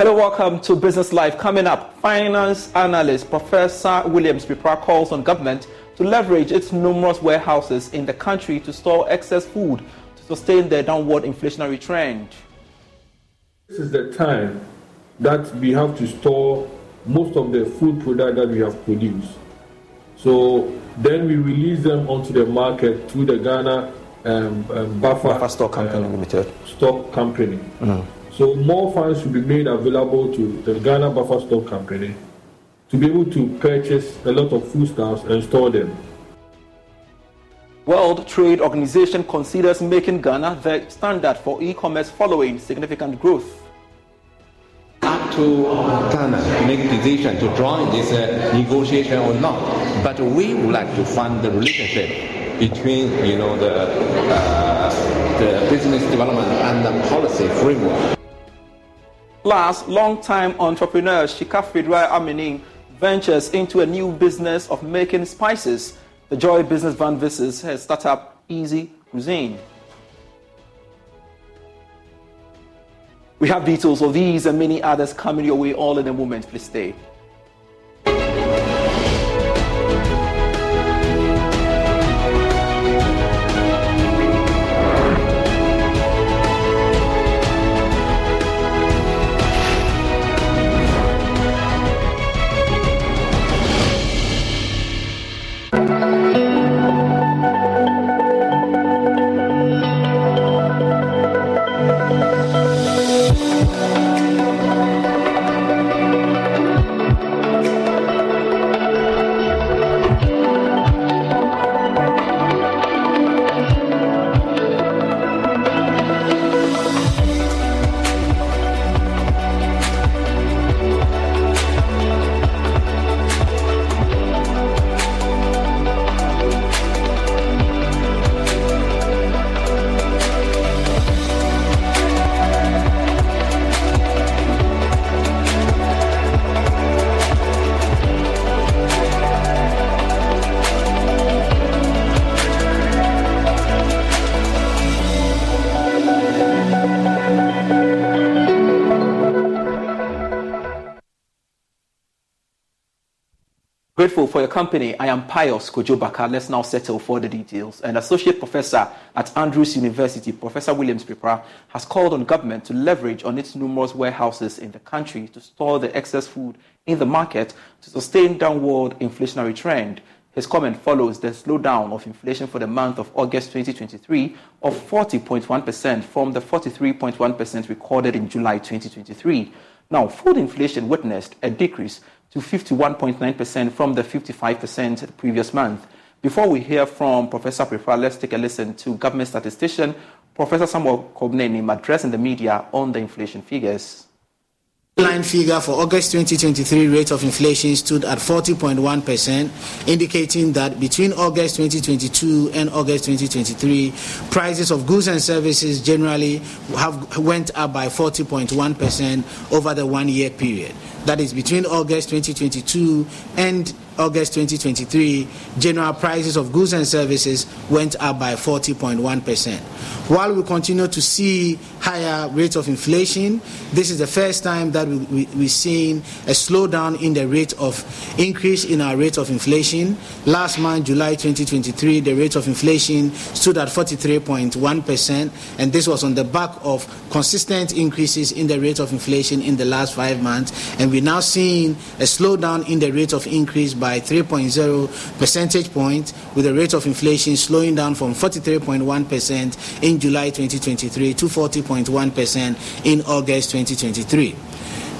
Hello, welcome to Business Live. Coming up, finance analyst Professor Williams Peprah calls on government to leverage its numerous warehouses in the country to store excess food to sustain the downward inflationary trend. This is the time that we have to store most of the food product that we have produced. So then we release them onto the market through the Ghana um, um, Buffer, Buffer Stock Company um, Limited. Stock Company. So more funds should be made available to the Ghana Buffer Stock Company to be able to purchase a lot of foodstuffs and store them. World Trade Organization considers making Ghana the standard for e-commerce following significant growth. up to Ghana to make decision to join this uh, negotiation or not. But we would like to fund the relationship between, you know, the uh, the business development and the policy framework. Last, long-time entrepreneur Shika Fidra Amining ventures into a new business of making spices. The Joy Business Van visits her startup Easy Cuisine. We have details of these and many others coming your way all in a moment. Please stay. Grateful for your company. I am Pius Kojo Baka. Let's now settle for the details. An associate professor at Andrews University, Professor Williams Peprah, has called on government to leverage on its numerous warehouses in the country to store the excess food in the market to sustain downward inflationary trend. His comment follows the slowdown of inflation for the month of August 2023 of 40.1% from the 43.1% recorded in July 2023. Now, food inflation witnessed a decrease to 51.9% from the 55% the previous month. Before we hear from Professor Peprah, let's take a listen to government statistician Professor Samuel Kobina Annim addressing the media on the inflation figures. The line figure for August 2023 rate of inflation stood at 40.1%, indicating that between August 2022 and August 2023, prices of goods and services generally have went up by 40.1% over the one-year period. That is between August 2022 and August 2023, general prices of goods and services went up by 40.1%. While we continue to see higher rates of inflation, this is the first time that we, we, we're a slowdown in the rate of increase in our rate of inflation. Last month, July 2023, the rate of inflation stood at 43.1%, and this was on the back of consistent increases in the rate of inflation in the last five months. And we're now seeing a slowdown in the rate of increase by 3.0 percentage points, with the rate of inflation slowing down from 43.1% in July 2023 to 40.1% in August 2023.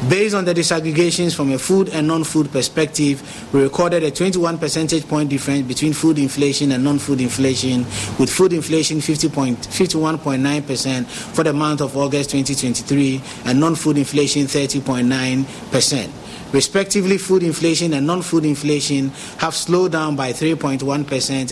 Based on the disaggregations from a food and non-food perspective, we recorded a 21 percentage point difference between food inflation and non-food inflation, with food inflation 51.9% for the month of August 2023 and non-food inflation 30.9%. Respectively, food inflation and non-food inflation have slowed down by 3.1%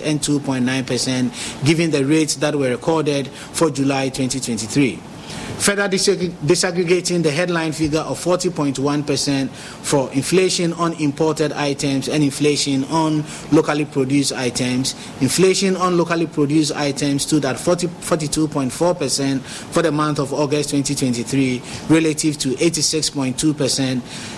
and 2.9%, given the rates that were recorded for July 2023. Further disaggregating the headline figure of 40.1% for inflation on imported items and inflation on locally produced items. Inflation on locally produced items stood at 40, 42.4% for the month of August 2023 relative to 86.2%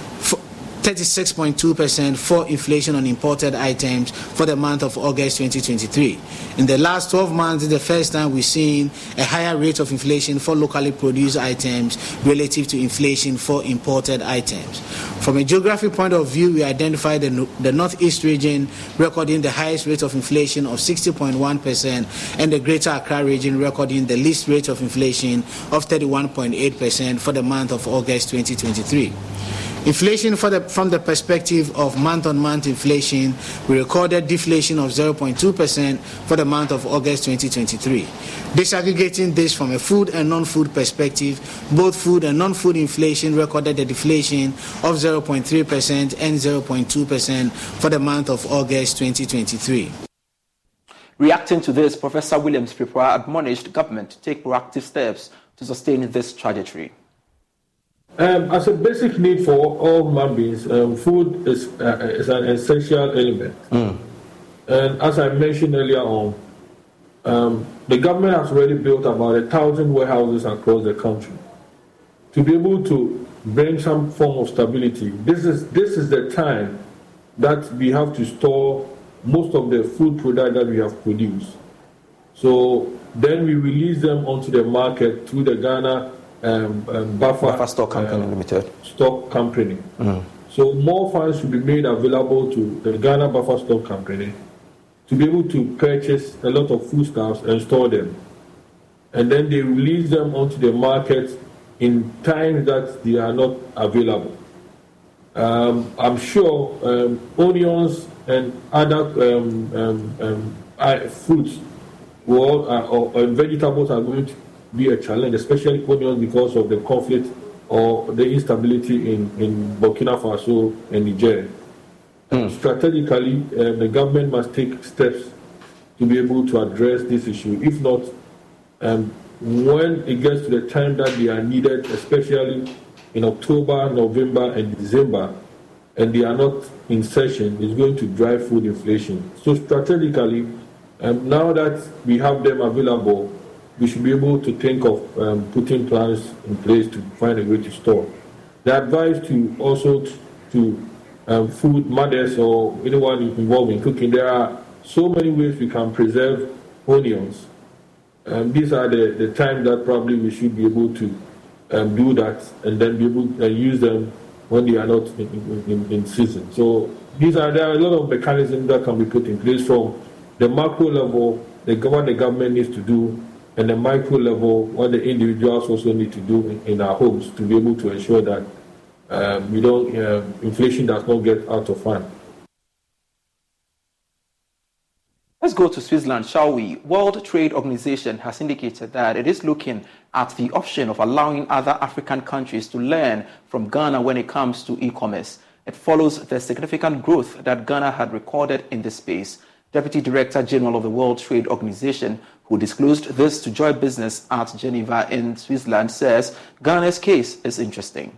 36.2% for inflation on imported items for the month of August 2023. In the last 12 months, the first time we've seen a higher rate of inflation for locally produced items relative to inflation for imported items. From a geographic point of view, we identified the, the Northeast region recording the highest rate of inflation of 60.1% and the Greater Accra region recording the least rate of inflation of 31.8% for the month of August 2023. Inflation the, from the perspective of month on month inflation, we recorded deflation of 0.2% for the month of August 2023. Disaggregating this from a food and non food perspective, both food and non food inflation recorded a deflation of 0.3% and 0.2% for the month of August 2023. Reacting to this, Professor Williams Peprah admonished government to take proactive steps to sustain this trajectory. Um, as a basic need for all human beings, um, food is, uh, is an essential element. Mm. And as I mentioned earlier on, um, the government has already built about a thousand warehouses across the country. To be able to bring some form of stability, this is, this is the time that we have to store most of the food product that we have produced. So then we release them onto the market through the Ghana um, um, buffer, buffer stock company um, limited stock company. Mm. So more funds should be made available to the Ghana Buffer Stock Company to be able to purchase a lot of foodstuffs and store them, and then they release them onto the market in times that they are not available. Um, I'm sure um, onions and other um, fruits will, uh, or, vegetables are going to be a challenge, especially because of the conflict or the instability in, in Burkina Faso and Niger. Mm. Strategically, uh, the government must take steps to be able to address this issue. If not, um, when it gets to the time that they are needed, especially in October, November, and December, and they are not in session, it's going to drive food inflation. So strategically, um, now that we have them available, we should be able to think of um, putting plans in place to find a way to store. The advice to also to um, food mothers or anyone involved in cooking, there are so many ways we can preserve onions. Um, these are the, the time that probably we should be able to um, do that and then be able to uh, use them when they are not in, in, in, season. So these are there are a lot of mechanisms that can be put in place from the macro level, the, what the government needs to do and the micro level, what the individuals also need to do in, our homes to be able to ensure that um, we don't, uh, inflation does not get out of hand. Let's go to Switzerland, shall we? World Trade Organization has indicated that it is looking at the option of allowing other African countries to learn from Ghana when it comes to e-commerce. It follows the significant growth that Ghana had recorded in this space. Deputy Director General of the World Trade Organization, who disclosed this to Joy Business at Geneva in Switzerland, says Ghana's case is interesting.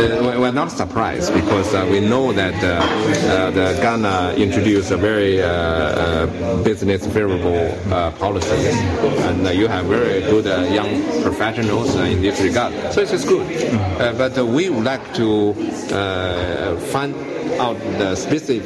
Uh, we're not surprised because uh, we know that uh, uh the Ghana introduced a very uh, uh, business favorable policy, and you have very good young professionals in this regard. So it is good, but we would like to find out the specific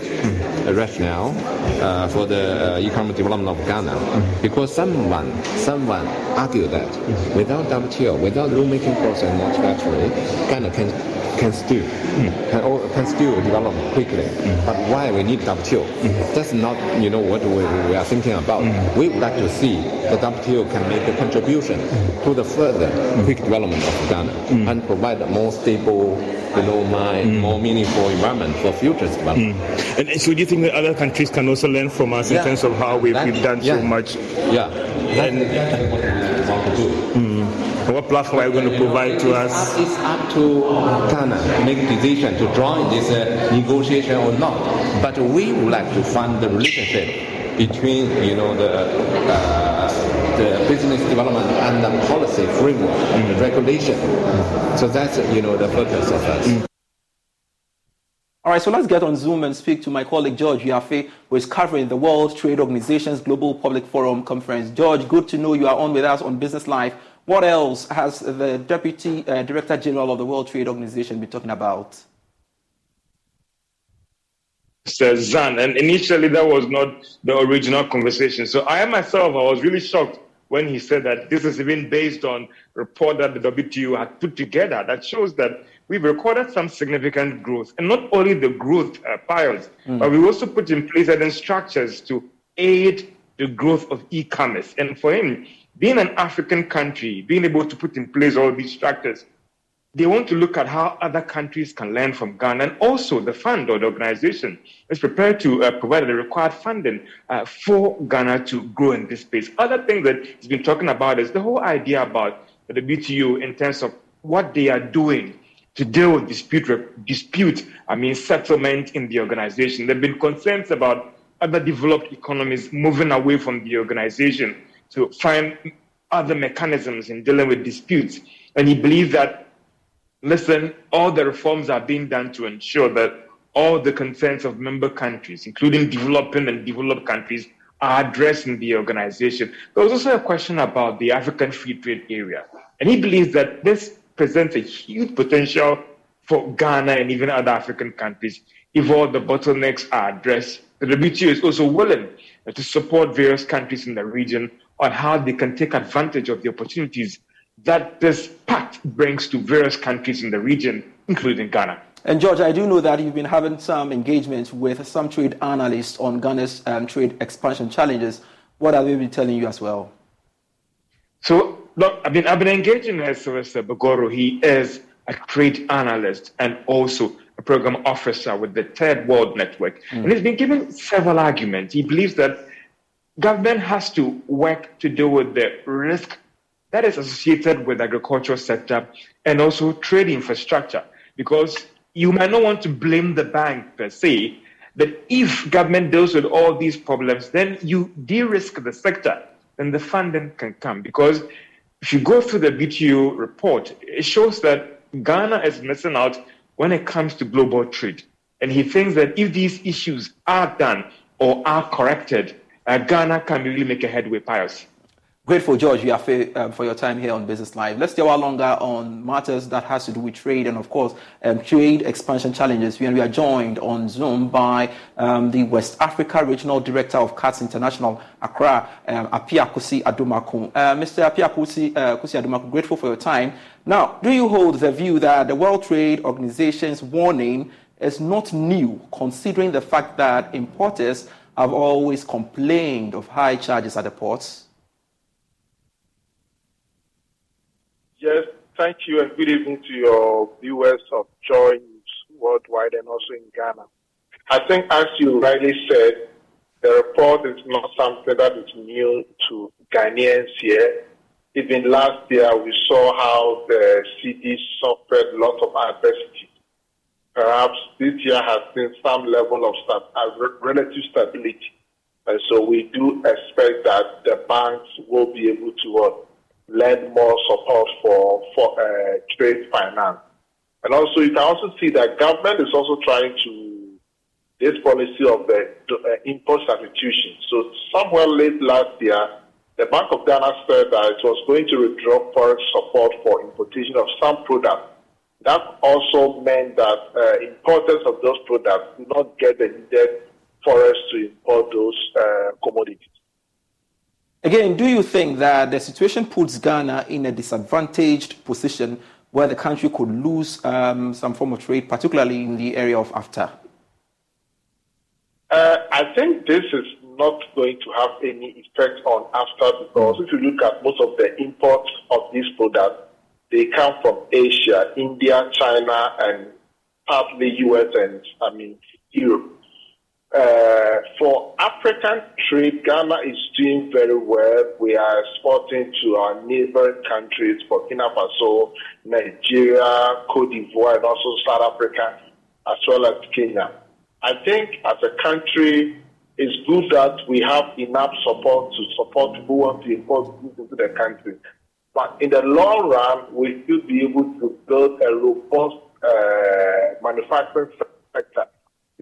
rationale uh, for the uh, economic development of Ghana, because someone someone argued that without WTO, without rulemaking process and multilaterally, Ghana can can still mm. can, or, can still develop quickly. Mm. But why we need WTO? Mm. That's not you know what we, we are thinking about. We would like to see the WTO can make a contribution to the further quick development of Ghana and provide a more stable you know, my more meaningful environment for future development. Mm. And so do you think that other countries can also learn from us yeah. in terms of how we've, that, we've done yeah. so much? Yeah. And, that's what we want to do. Mm. What platform are you going to provide to us? It's up to Ghana to make a decision to join this uh, negotiation or not. But we would like to find the relationship between, you know, the uh, the business development and the policy framework, mm-hmm. regulation. So that's you know the focus of us. All right, so let's get on Zoom and speak to my colleague George Wiafe, who is covering the World Trade Organization's Global Public Forum conference. George, good to know you are on with us on Business Live. What else has the Deputy uh, Director General of the World Trade Organization been talking about? Mr. Zan, and initially that was not the original conversation. So I myself, I was really shocked when he said that this is even based on report that the WTO had put together that shows that we've recorded some significant growth. And not only the growth uh, piles, mm. but we also put in place certain structures to aid the growth of e-commerce. And for him, being an African country, being able to put in place all these structures, they want to look at how other countries can learn from Ghana. And also, the fund or the organization is prepared to uh, provide the required funding uh, for Ghana to grow in this space. Other thing that he's been talking about is the whole idea about the WTO in terms of what they are doing to deal with dispute, dispute, I mean, settlement in the organization. There have been concerns about other developed economies moving away from the organization to find other mechanisms in dealing with disputes. And he believes that, listen, all the reforms are being done to ensure that all the concerns of member countries, including developing and developed countries, are addressed in the organization. There was also a question about the African Free Trade Area. And he believes that this presents a huge potential for Ghana and even other African countries if all the bottlenecks are addressed. The WTO is also willing to support various countries in the region on how they can take advantage of the opportunities that this pact brings to various countries in the region, including Ghana. And George, I do know that you've been having some engagement with some trade analysts on Ghana's um, trade expansion challenges. What have they been telling you as well? So look, I've been, I've been engaging with Sylvester Bagooro. He is a trade analyst and also a program officer with the Third World Network. Mm. And he's been giving several arguments. He believes that government has to work to deal with the risk that is associated with agricultural sector and also trade infrastructure because you might not want to blame the bank per se but if government deals with all these problems then you de-risk the sector then the funding can come because if you go through the WTO report, it shows that Ghana is missing out when it comes to global trade. And he thinks that if these issues are done or are corrected, uh, Ghana can really make a headway, Pius. Grateful, George, you are um, for your time here on Business Live. Let's delve longer on matters that has to do with trade and, of course, um, trade expansion challenges. We, are joined on Zoom by um, the West Africa Regional Director of CUTS International, Accra, um, Appiah Kusi Adomako. Uh, Mr. Appiah Kusi, uh, Kusi Adomako, grateful for your time. Now, do you hold the view that the World Trade Organization's warning is not new, considering the fact that importers have always complained of high charges at the ports? Yes, thank you, and good evening to your viewers of Joy News worldwide and also in Ghana. I think, as you rightly said, the report is not something that is new to Ghanaians here. Even last year, we saw how the cedi suffered a lot of adversity. Perhaps this year has seen some level of uh, relative stability. And so we do expect that the banks will be able to uh, lend more support for for uh, trade finance. And also, you can also see that government is also trying to this policy of the uh, import substitution. So somewhere late last year, the Bank of Ghana said that it was going to withdraw foreign support for importation of some products. That also meant that uh, importers of those products do not get the needed forex to import those uh, commodities. Again, do you think that the situation puts Ghana in a disadvantaged position where the country could lose um, some form of trade, particularly in the area of AFTA? Uh, I think this is not going to have any effect on AFTA because if you look at most of the imports of these products, they come from Asia, India, China, and partly US and I mean Europe. Uh, for African trade, Ghana is doing very well. We are exporting to our neighboring countries, Burkina Faso, Nigeria, Cote d'Ivoire, and also South Africa, as well as Kenya. I think as a country, it's good that we have enough support to support people who want to import goods into the country. But in the long run, we should be able to build a robust uh, manufacturing sector to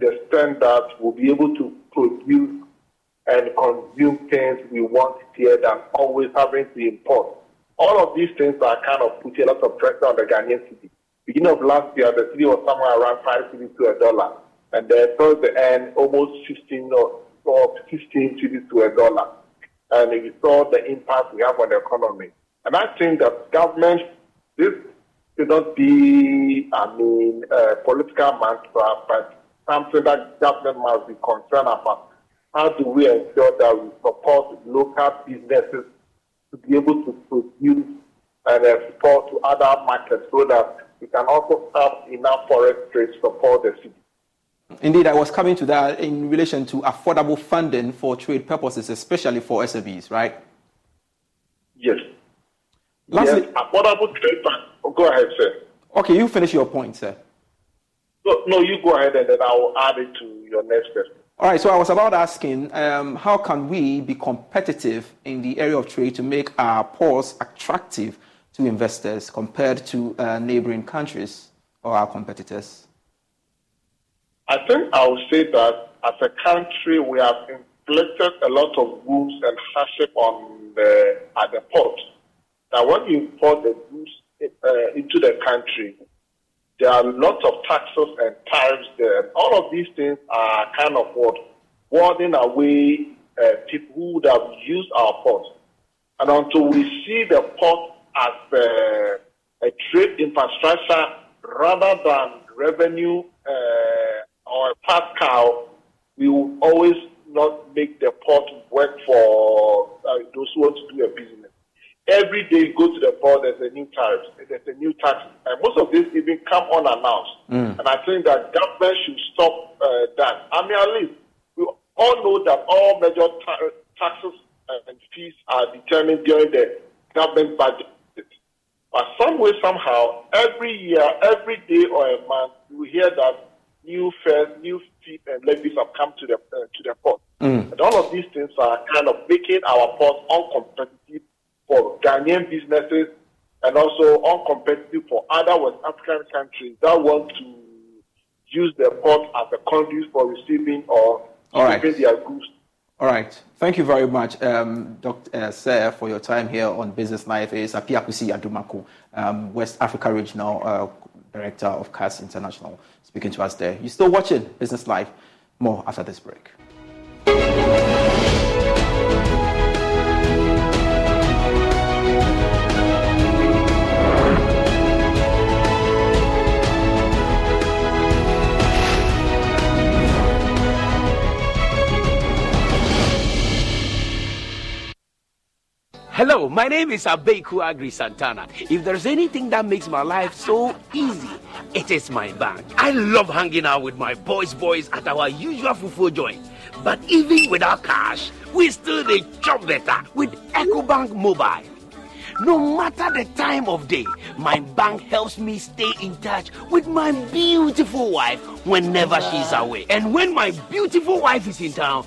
the extent that we'll be able to produce and consume things we want here than always having to import. All of these things are kind of putting a lot of pressure on the Ghanaian cedi. Beginning of last year, the cedi was somewhere around five cedis to a dollar, and then towards the end, almost 15 or, or 15 cedis to a dollar. And we saw the impact we have on the economy. And I think that government, this should not be, I mean, a political mantra, but something that government must be concerned about. How do we ensure that we support local businesses to be able to produce and export to other markets so that we can also have enough foreign trade to support the cedi? Indeed, I was coming to that in relation to affordable funding for trade purposes, especially for SMEs, right? Yes. Lastly, yes, affordable trade. Oh, go ahead, sir. Okay, you finish your point, sir. No, no, you go ahead and then I will add it to your next question. All right, so I was about asking um, how can we be competitive in the area of trade to make our ports attractive to investors compared to uh, neighboring countries or our competitors? I think I would say that as a country, we have inflicted a lot of rules and hardship on the, at the port. Now, when you import the goods uh, into the country, there are lots of taxes and tariffs there. All of these things are kind of what warding away uh, people who would have used our port. And until we see the port as uh, a trade infrastructure rather than revenue uh, or a pass cow, we will always not make the port work for uh, those who want to do a business. Every day you go to the port, there's a new tariff, there's a new tax. And most of this even come unannounced. Mm. And I think that government should stop uh, that. I mean, at least we all know that all major ta- taxes and fees are determined during the government budget. But some way, somehow, every year, every day or a month, you hear that new fares, new fees and levies have come to the uh, to the port. Mm. And all of these things are kind of making our port uncompetitive for Ghanaian businesses and also uncompetitive for other West African countries that want to use the port as a conduit for receiving or shipping their goods. All right. Thank you very much, um, Dr. Uh, Sir, for your time here on Business Live. It's Appiah Kusi Adomako, um, West Africa Regional uh, Director of CUTS International, speaking to us there. You're still watching Business Live. More after this break. Hello, my name is Abeku Agri Santana. If there's anything that makes my life so easy, it is my bank. I love hanging out with my boys boys at our usual fufu joint. But even without cash, we still they chop better with EcoBank Mobile. No matter the time of day, my bank helps me stay in touch with my beautiful wife whenever she's away. And when my beautiful wife is in town,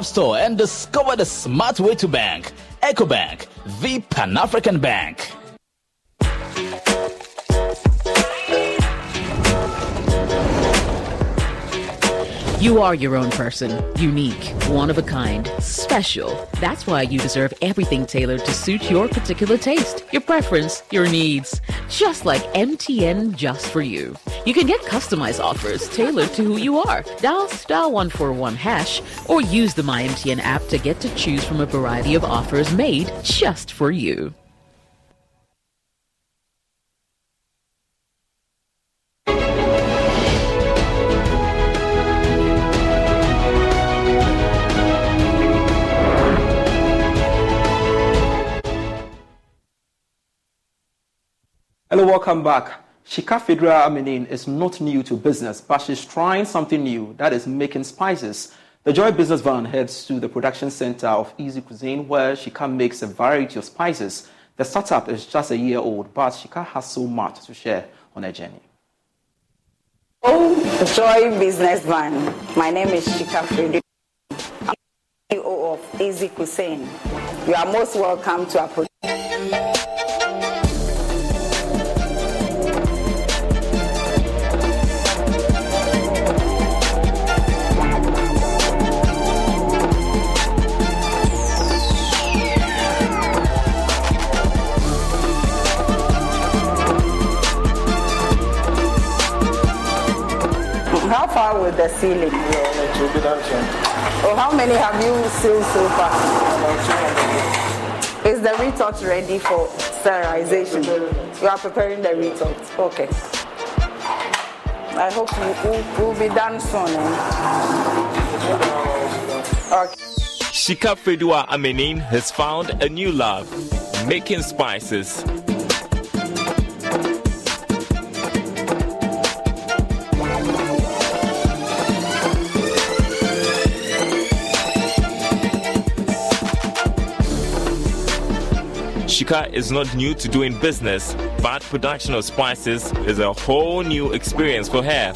App Store and discover the smart way to bank. EcoBank, the Pan African Bank. You are your own person, unique, one of a kind, special. That's why you deserve everything tailored to suit your particular taste, your preference, your needs. Just like MTN just for you. You can get customized offers tailored to who you are. Dial star 141 hash or use the MyMTN app to get to choose from a variety of offers made just for you. Hello, welcome back. Shika Fedra Amenin is not new to business, but she's trying something new that is making spices. The Joy Business Van heads to the production center of Easy Cuisine, where Shika makes a variety of spices. The startup is just a year old, but Shika has so much to share on her journey. Oh, Joy Business Van. My name is Shika. I'm CEO of Easy Cuisine. You are most welcome to our production. Ceiling? Oh, how many have you sealed so far? Is the retort ready for sterilization? You are preparing the retort. Okay. I hope you will will be done soon. eh? Okay. Shika Fedua Amenin has found a new love, making spices. Shika is not new to doing business, but production of spices is a whole new experience for her.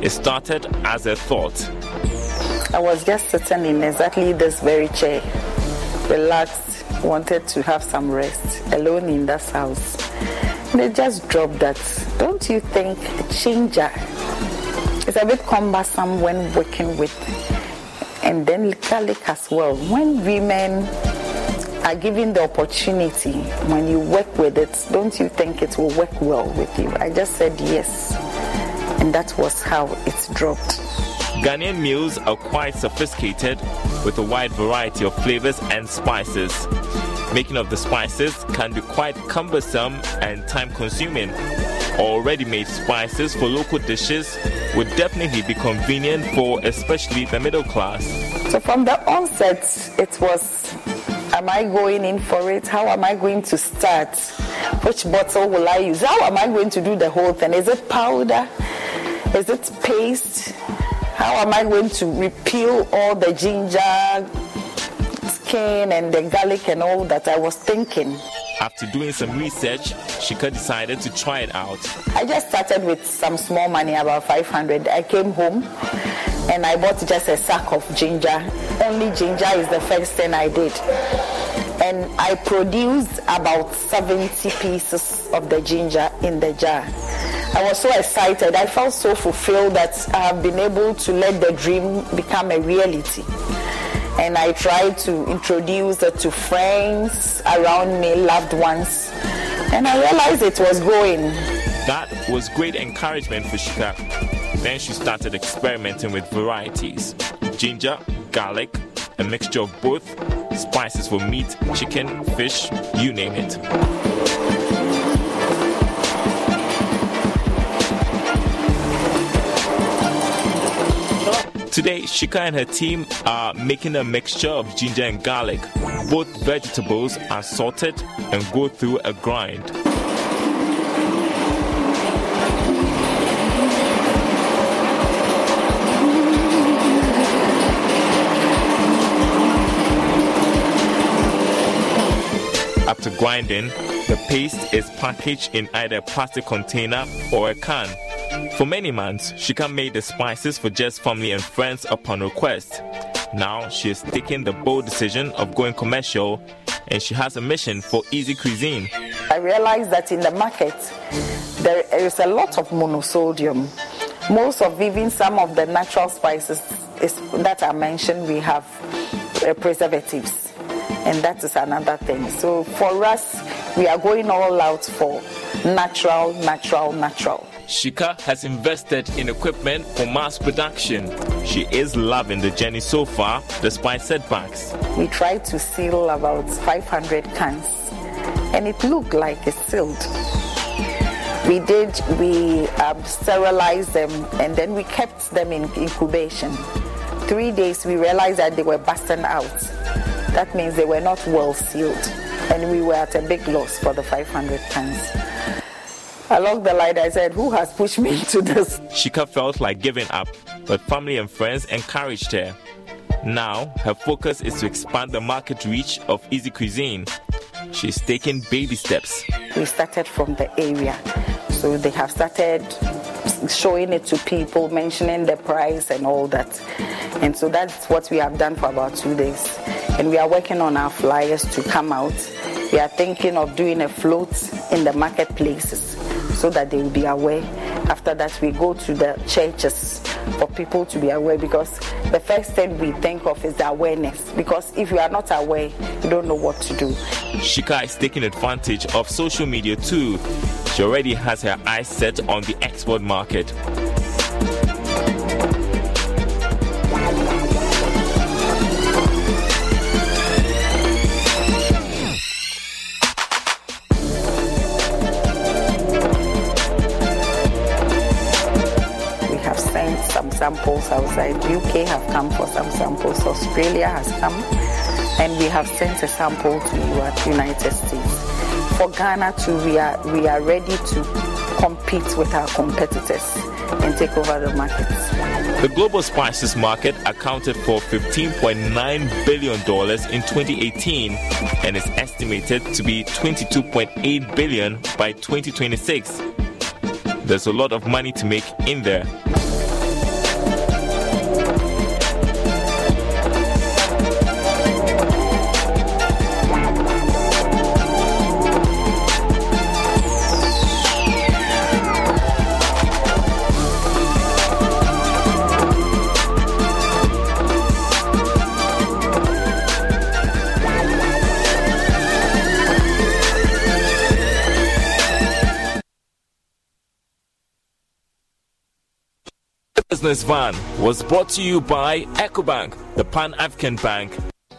It started as a thought. I was just sitting in exactly this very chair, relaxed, wanted to have some rest, alone in that house. They just dropped that. Don't you think ginger is a bit cumbersome when working with, and then garlic as well. When women are given the opportunity, when you work with it, don't you think it will work well with you? I just said yes, and that was how it's dropped. Ghanaian meals are quite sophisticated with a wide variety of flavors and spices. Making of the spices can be quite cumbersome and time consuming. Already made spices for local dishes would definitely be convenient for especially the middle class. So from the onset, it was Am I going in for it? How am I going to start? Which bottle will I use? How am I going to do the whole thing? Is it powder? Is it paste? How am I going to repel all the ginger skin and the garlic and all that I was thinking? After doing some research, Shika decided to try it out. I just started with some small money, about 500. I came home and I bought just a sack of ginger. Only ginger is the first thing I did. And I produced about 70 pieces of the ginger in the jar. I was so excited. I felt so fulfilled that I have been able to let the dream become a reality. And I tried to introduce it to friends around me, loved ones. And I realized it was going. That was great encouragement for Shika. Then she started experimenting with varieties ginger, garlic, a mixture of both, spices for meat, chicken, fish, you name it. Today, Shika and her team are making a mixture of ginger and garlic. Both vegetables are salted and go through a grind. After grinding, the paste is packaged in either a plastic container or a can. For many months, Shika made the spices for just family and friends upon request. Now she is taking the bold decision of going commercial and she has a mission for easy cuisine. I realized that in the market there is a lot of monosodium. Most of even some of the natural spices is, that I mentioned, we have uh, preservatives, and that is another thing. So for us, we are going all out for natural, natural, natural. Shika has invested in equipment for mass production. She is loving the journey so far, despite setbacks. We tried to seal about 500 cans, and it looked like it's sealed. We did, we um, sterilized them, and then we kept them in incubation. Three days, we realized that they were busting out. That means they were not well sealed, and we were at a big loss for the 500 cans. Along the line, I said, Who has pushed me into this? Shika felt like giving up, but family and friends encouraged her. Now, her focus is to expand the market reach of Easy Cuisine. She's taking baby steps. We started from the area, so they have started showing it to people, mentioning the price and all that. And so that's what we have done for about two days. And we are working on our flyers to come out. We are thinking of doing a float in the marketplaces so that they will be aware. After that, we go to the churches for people to be aware because the first thing we think of is the awareness. Because if you are not aware, you don't know what to do. Shika is taking advantage of social media too. She already has her eyes set on the export market. Samples outside. UK have come for some samples. Australia has come. And we have sent a sample to the United States. For Ghana too, we are, we are ready to compete with our competitors and take over the markets. The global spices market accounted for $15.9 billion in 2018 and is estimated to be 22.8 billion by 2026. There's a lot of money to make in there. Business Van was brought to you by EcoBank, the Pan African Bank.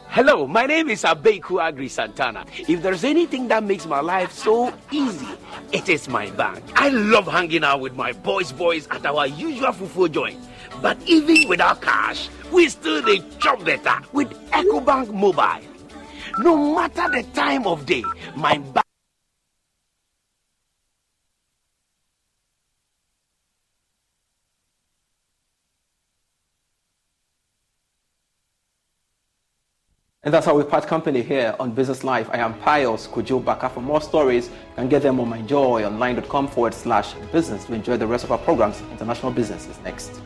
Hello, my name is Abeku Agri Santana. If there's anything that makes my life so easy, it is my bank. I love hanging out with my boys boys at our usual fufu joint. But even without cash, we still dey chop better with EcoBank Mobile. No matter the time of day, my bank And that's how we part company here on Business Live. I am Pius Kojo Baka. For more stories, you can get them on myjoyonline.com forward slash business to enjoy the rest of our programs. International Business is next.